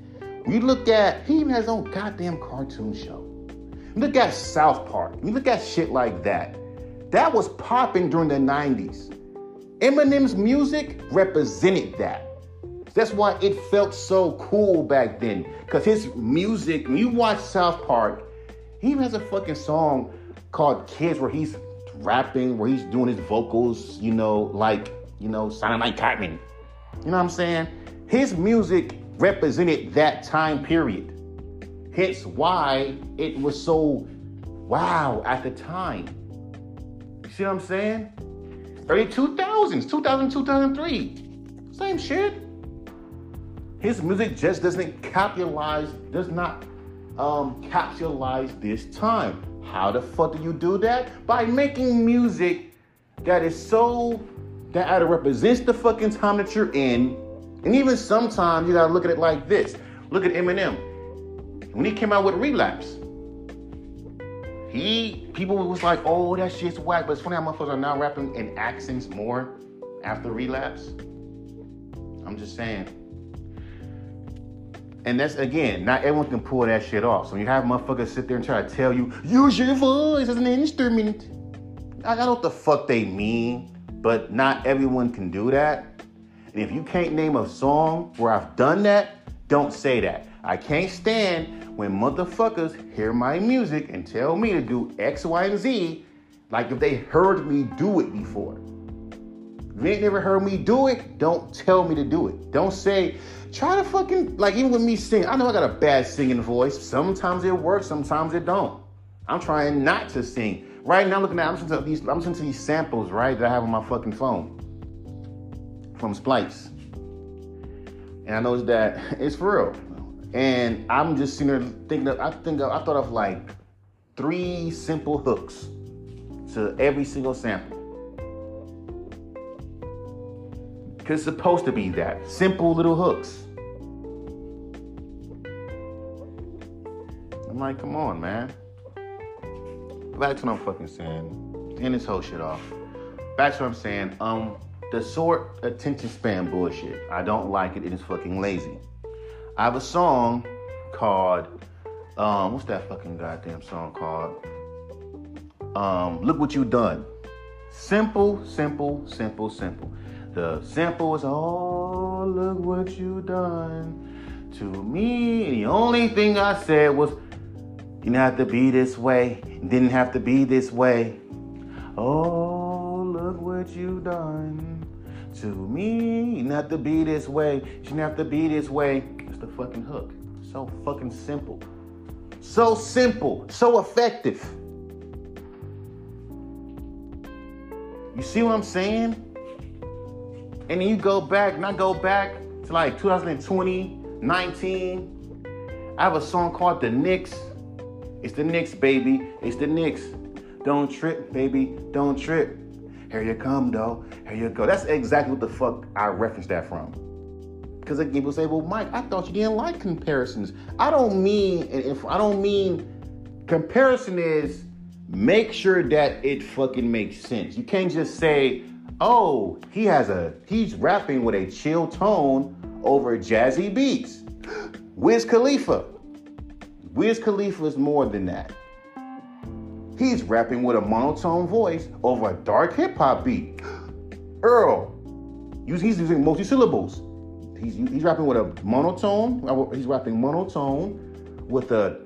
When you look at, he even has his own goddamn cartoon show. You Look at South Park. You look at shit like that. That was popping during the 90s. Eminem's music represented that. That's why it felt so cool back then. Because his music, when you watch South Park, he even has a fucking song called Kids where he's rapping, where he's doing his vocals, you know, like, you know, sounding like Cartman. You know what I'm saying? His music represented that time period. Hence why it was so wow at the time. You see what I'm saying? Early 2000s, 2000, 2003. Same shit. His music just doesn't capitalize, does not um, capitalize this time. How the fuck do you do that? By making music that is so that either represents the fucking time that you're in, and even sometimes you gotta look at it like this. Look at Eminem. When he came out with Relapse, he people was like, "Oh, that shit's whack." But it's funny how motherfuckers are now rapping in accents more after Relapse. I'm just saying. And that's again, not everyone can pull that shit off. So you have motherfuckers sit there and try to tell you, use your voice as an instrument. I don't know what the fuck they mean, but not everyone can do that. And if you can't name a song where I've done that, don't say that. I can't stand when motherfuckers hear my music and tell me to do X, Y, and Z like if they heard me do it before. If you ain't never heard me do it, don't tell me to do it. Don't say, try to fucking, like even with me singing, I know I got a bad singing voice. Sometimes it works, sometimes it don't. I'm trying not to sing. Right now, looking at, I'm listening to these, I'm listening to these samples, right, that I have on my fucking phone from Splice. And I noticed that [LAUGHS] it's for real. And I'm just sitting there thinking, of, I think of, I thought of like three simple hooks to every single sample. Because it's supposed to be that. Simple little hooks. I'm like, come on, man. Back to what I'm fucking saying. End this whole shit off. Back to what I'm saying. Um, the short attention span bullshit. I don't like it. It is fucking lazy. I have a song called, um, what's that fucking goddamn song called? Um, Look What You Done. Simple, simple, simple, simple. The sample is, oh, look what you done to me. The only thing I said was, you didn't have to be this way. didn't have to be this way. Oh, look what you done to me. You didn't have to be this way. You didn't have to be this way. It's the fucking hook. So fucking simple. So simple. So effective. You see what I'm saying? And then you go back, not go back to like 2020, 19. I have a song called The Knicks. It's the Knicks, baby. It's the Knicks. Don't trip, baby. Don't trip. Here you come, though. Here you go. That's exactly what the fuck I referenced that from. Because people say, "Well, Mike, I thought you didn't like comparisons." I don't mean, if I don't mean comparison is make sure that it fucking makes sense. You can't just say, oh, he has a he's rapping with a chill tone over jazzy beats. Wiz Khalifa. Wiz Khalifa is more than that. He's rapping with a monotone voice over a dark hip hop beat. Earl, he's using multi syllables. He's, he's rapping with a monotone. Uh, he's rapping monotone with a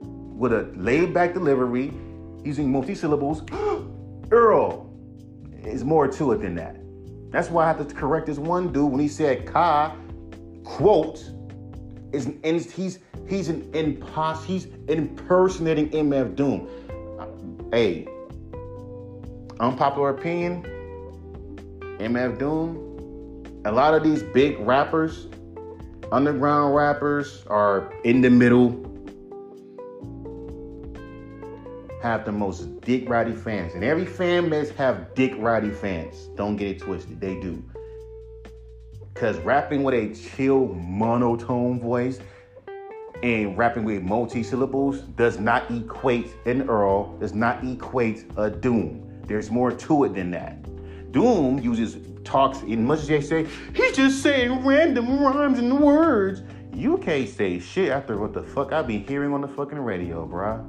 with a laid back delivery, using multi syllables. [GASPS] Earl, is more to it than that. That's why I have to correct this one dude when he said Ka, quote, is and he's he's an impos he's impersonating MF Doom. Uh, hey, unpopular opinion, MF Doom. A lot of these big rappers, underground rappers, are in the middle have the most Dick Roddy fans. And every fan base have Dick Roddy fans. Don't get it twisted. They do. Because rapping with a chill monotone voice and rapping with multi-syllables does not equate an Earl, does not equate a Doom. There's more to it than that. Doom uses talks in much as they say, he's just saying random rhymes and words. You can't say shit after what the fuck I be hearing on the fucking radio, bruh.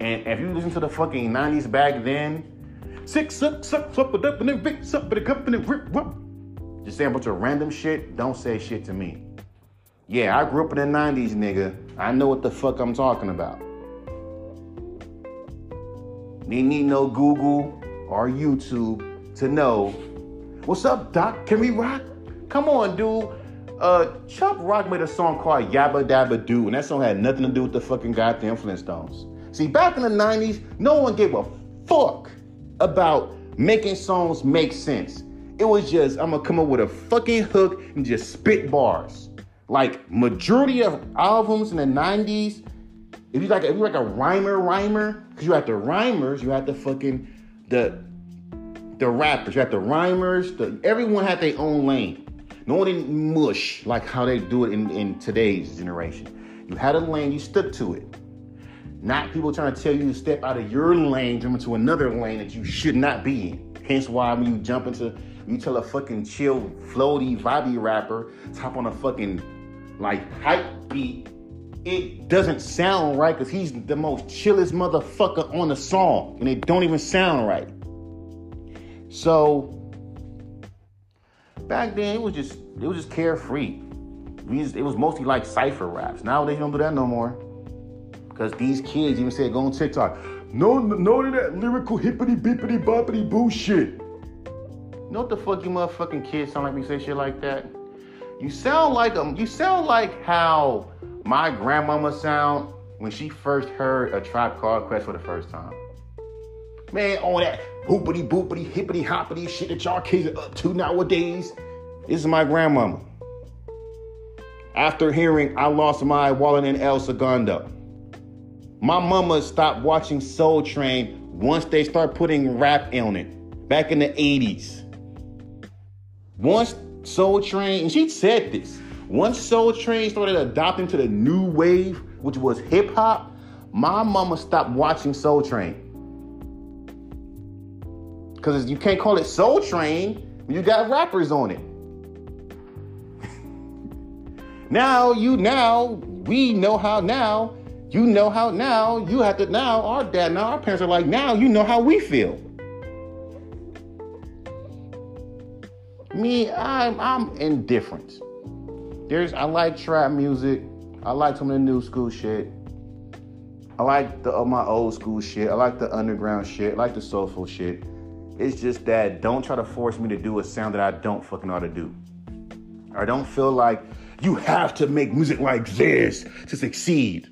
And if you listen to the fucking 90s back then, six, suck, suck, suck, it up, and then big, suck, it up, and then rip, rip. Just saying a bunch of random shit, don't say shit to me. Yeah, I grew up in the 90s, nigga. I know what the fuck I'm talking about. Need need no Google or YouTube to know. What's up, Doc? Can we rock? Come on, dude. Uh, Chuck Rock made a song called Yabba Dabba Doo, and that song had nothing to do with the fucking goddamn Flintstones. See, back in the 90s, no one gave a fuck about making songs make sense. It was just, I'm gonna come up with a fucking hook and just spit bars. Like majority of albums in the 90s, if you like if you like a rhymer rhymer, because you had the rhymers, you had the fucking the the rappers, you had the rhymers, the everyone had their own lane. No one didn't mush like how they do it in, in today's generation. You had a lane, you stuck to it. Not people trying to tell you to step out of your lane, jump into another lane that you should not be in. Hence why when you jump into, you tell a fucking chill, floaty, vibey rapper, top on a fucking like hype beat, it doesn't sound right because he's the most chillest motherfucker on the song and it don't even sound right. So back then it was just it was just carefree. it was mostly like cipher raps. Nowadays you don't do that no more. Because these kids even say go on TikTok. No, no to that lyrical hippity bippity boppity bullshit. You know what the fuck you motherfucking kids sound like me say shit like that? You sound like um, you sound like how my grandmama sound when she first heard a Tribe Called Quest for the first time. Man, all that hoopity boopity hippity hoppity shit that y'all kids are up to nowadays. This is my grandmama. After hearing I Lost My Wallet in El Segundo, my mama stopped watching Soul Train once they start putting rap on it back in the 80s. Once Soul Train, and she said this, once Soul Train started adopting to the new wave, which was hip hop, my mama stopped watching Soul Train. Because you can't call it Soul Train when you got rappers on it. [LAUGHS] now you now we know how now you know how now you have to now our dad now our parents are like now you know how we feel me i'm i'm indifferent there's I like trap music. I like some of the new school shit. I like the uh, my old school shit. I like the underground shit. I like the soulful shit. It's just that don't try to force me to do a sound that I don't fucking how to do. I don't feel like you have to make music like this to succeed.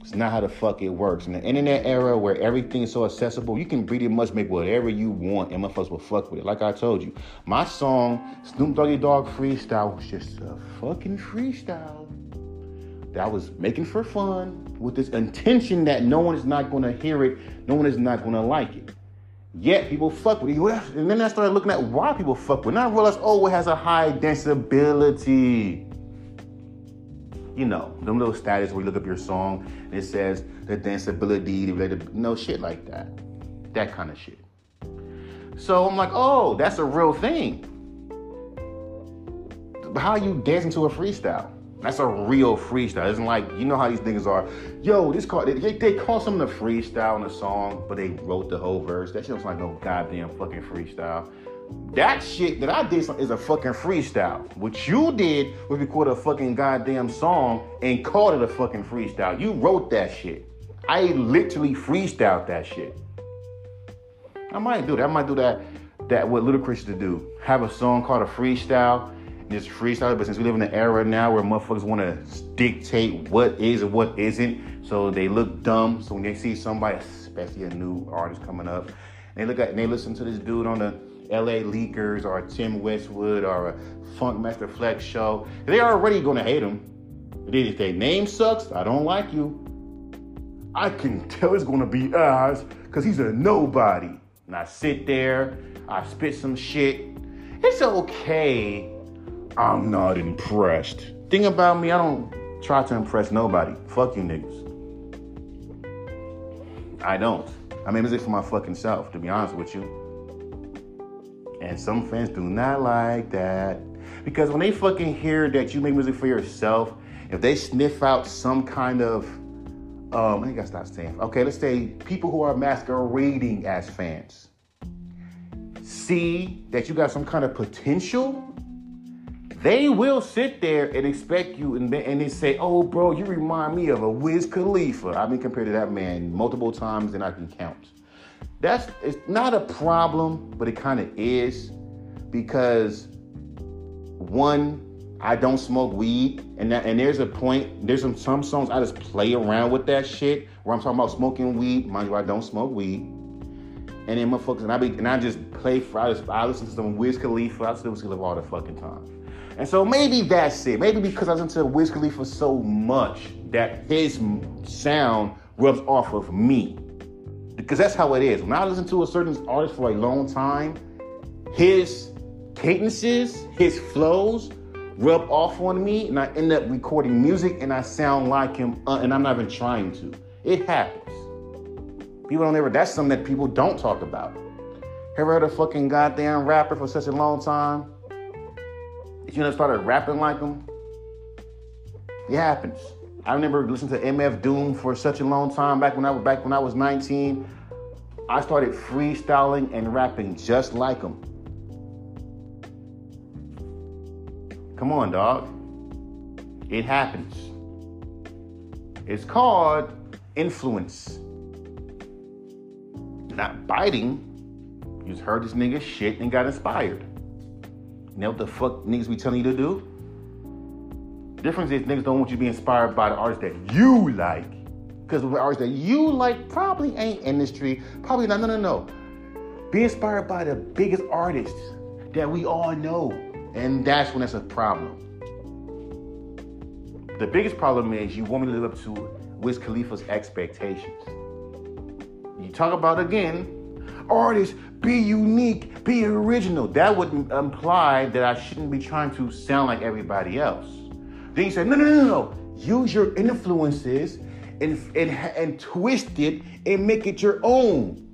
It's not how the fuck it works. In the internet era where everything is so accessible, you can pretty much make whatever you want and motherfuckers will fuck with it. Like I told you, my song, Snoop Doggy Dogg Freestyle, was just a fucking freestyle that I was making for fun with this intention that no one is not gonna hear it, no one is not gonna like it. Yet people fuck with it. And then I started looking at why people fuck with it. And I realized, oh, it has a high danceability you know, them little status where you look up your song and it says the danceability, the no shit like that. That kind of shit. So I'm like, oh, that's a real thing. How you dancing to a freestyle? That's a real freestyle. It isn't like you know how these niggas are. Yo, this call they, they call some of the freestyle in the song, but they wrote the whole verse. That shit was like no goddamn fucking freestyle. That shit that I did is a fucking freestyle. What you did was record a fucking goddamn song and called it a fucking freestyle. You wrote that shit. I literally freestyled that shit. I might do that. I might do that. That what Ludacris to do. Have a song called a freestyle. Just freestyle. But since we live in an era now where motherfuckers want to dictate what is and what isn't, so they look dumb. So when they see somebody, especially a new artist coming up, they look at and they listen to this dude on the LA Leakers or Tim Westwood or a Funkmaster Flex show, they're already gonna hate him. If their name sucks, I don't like you. I can tell it's gonna be Oz because he's a nobody. And I sit there, I spit some shit. It's okay. I'm not impressed. Thing about me, I don't try to impress nobody. Fuck you niggas. I don't. I make music for my fucking self, to be honest with you. And some fans do not like that Because when they fucking hear that you make music for yourself, if they sniff out some kind of um, I think I stop saying. Okay, let's say people who are masquerading as fans see that you got some kind of potential. They will sit there and expect you and, and they say, "Oh, bro, you remind me of a Wiz Khalifa." I've been compared to that man multiple times and I can count. That's it's not a problem, but it kind of is because one I don't smoke weed, and that, and there's a point. There's some some songs I just play around with that shit where I'm talking about smoking weed. Mind you, I don't smoke weed. And then motherfuckers, and I be and I just play for I, just, I listen to some Wiz Khalifa. I listen to Wiz Khalifa all the fucking time. And so maybe that's it. Maybe because I listen to Wiz Khalifa so much that his sound rubs off of me. Because that's how it is. When I listen to a certain artist for a long time, his cadences, his flows rub off on me, and I end up recording music and I sound like him, uh, and I'm not even trying to. It happens. People don't ever, that's something that people don't talk about. Ever heard a fucking goddamn rapper for such a long time? If you never started rapping like them, it happens. I remember listening to MF Doom for such a long time back when I was back when I was 19. I started freestyling and rapping just like him. Come on, dog. It happens. It's called influence. Not biting. You just heard this nigga shit and got inspired. Know what the fuck niggas be telling you to do? The difference is niggas don't want you to be inspired by the artists that you like. Because the artists that you like probably ain't industry. Probably not. No, no, no. Be inspired by the biggest artists that we all know. And that's when it's a problem. The biggest problem is you want me to live up to Wiz Khalifa's expectations. You talk about again, artists, be unique, be original. That would imply that I shouldn't be trying to sound like everybody else. Then you say, no, no, no, no. Use your influences and, and, and twist it and make it your own.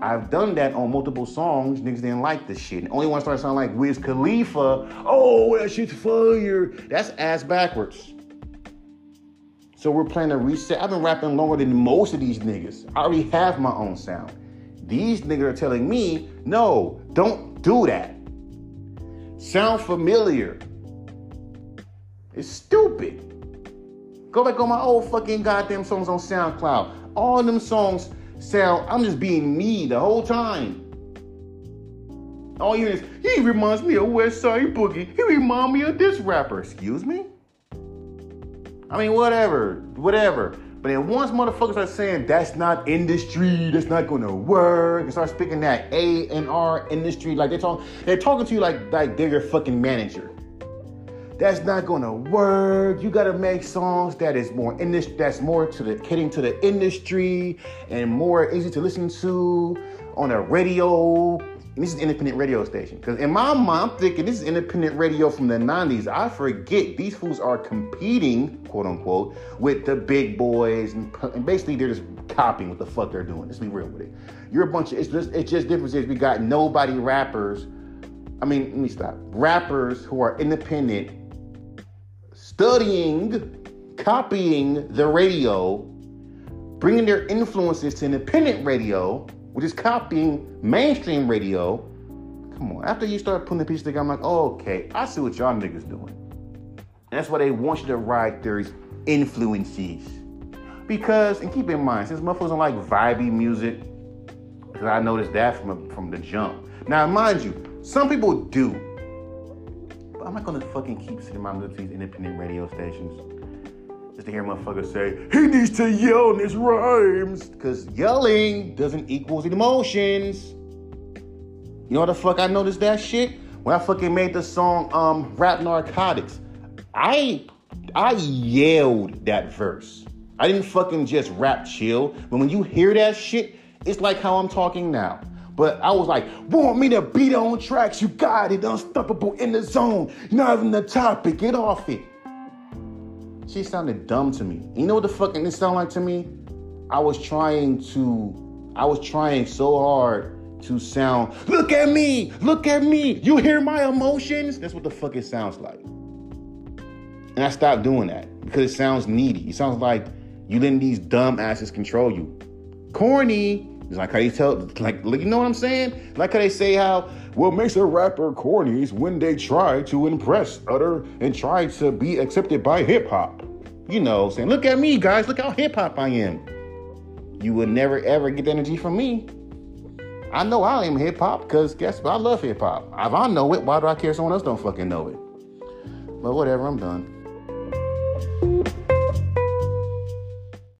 I've done that on multiple songs. Niggas didn't like the shit. And only one started sounding like Wiz Khalifa. Oh, that shit's fire. That's ass backwards. So we're playing a reset. I've been rapping longer than most of these niggas. I already have my own sound. These niggas are telling me, no, don't do that. Sound familiar. It's stupid. Go back on my old fucking goddamn songs on SoundCloud. All them songs sound, I'm just being me the whole time. All you hear is, he reminds me of West Side Boogie. He reminds me of this rapper. Excuse me? I mean, whatever, whatever. But then once motherfuckers are saying that's not industry, that's not gonna work, and start speaking that A and R industry, like they're talking, they're talking to you like like they're your fucking manager. That's not gonna work. You gotta make songs that is more industry, that's more to the hitting to the industry and more easy to listen to on a radio. And this is independent radio station. Because in my mind, I'm thinking this is independent radio from the 90s. I forget these fools are competing, quote unquote, with the big boys. And, and basically, they're just copying what the fuck they're doing. Let's be real with it. You're a bunch of, it's just, it's just difference is we got nobody rappers. I mean, let me stop. Rappers who are independent studying, copying the radio, bringing their influences to independent radio, which is copying mainstream radio. Come on, after you start putting the pieces together, I'm like, oh, okay, I see what y'all niggas doing. And that's why they want you to ride their influences. Because, and keep in mind, since motherfuckers don't like vibey music, because I noticed that from, from the jump. Now, mind you, some people do. But I'm not gonna fucking keep sitting listening to these independent radio stations just to hear motherfuckers say, he needs to yell in his rhymes. Because yelling doesn't equal emotions. You know what the fuck I noticed that shit? When I fucking made the song um Rap Narcotics. I I yelled that verse. I didn't fucking just rap chill. But when you hear that shit, it's like how I'm talking now. But I was like, want me to beat on tracks? You got it, unstoppable in the zone. Not even the topic, get off it. She sounded dumb to me. You know what the fucking it sounded like to me? I was trying to, I was trying so hard to sound, look at me, look at me, you hear my emotions? That's what the fuck it sounds like. And I stopped doing that because it sounds needy. It sounds like you letting these dumb asses control you. Corny. It's like how you tell, like, you know what I'm saying? Like how they say how, what makes a rapper corny is when they try to impress other and try to be accepted by hip hop. You know, saying, look at me, guys, look how hip hop I am. You would never ever get energy from me. I know I am hip hop because guess what? I love hip hop. If I know it, why do I care someone else don't fucking know it? But whatever, I'm done.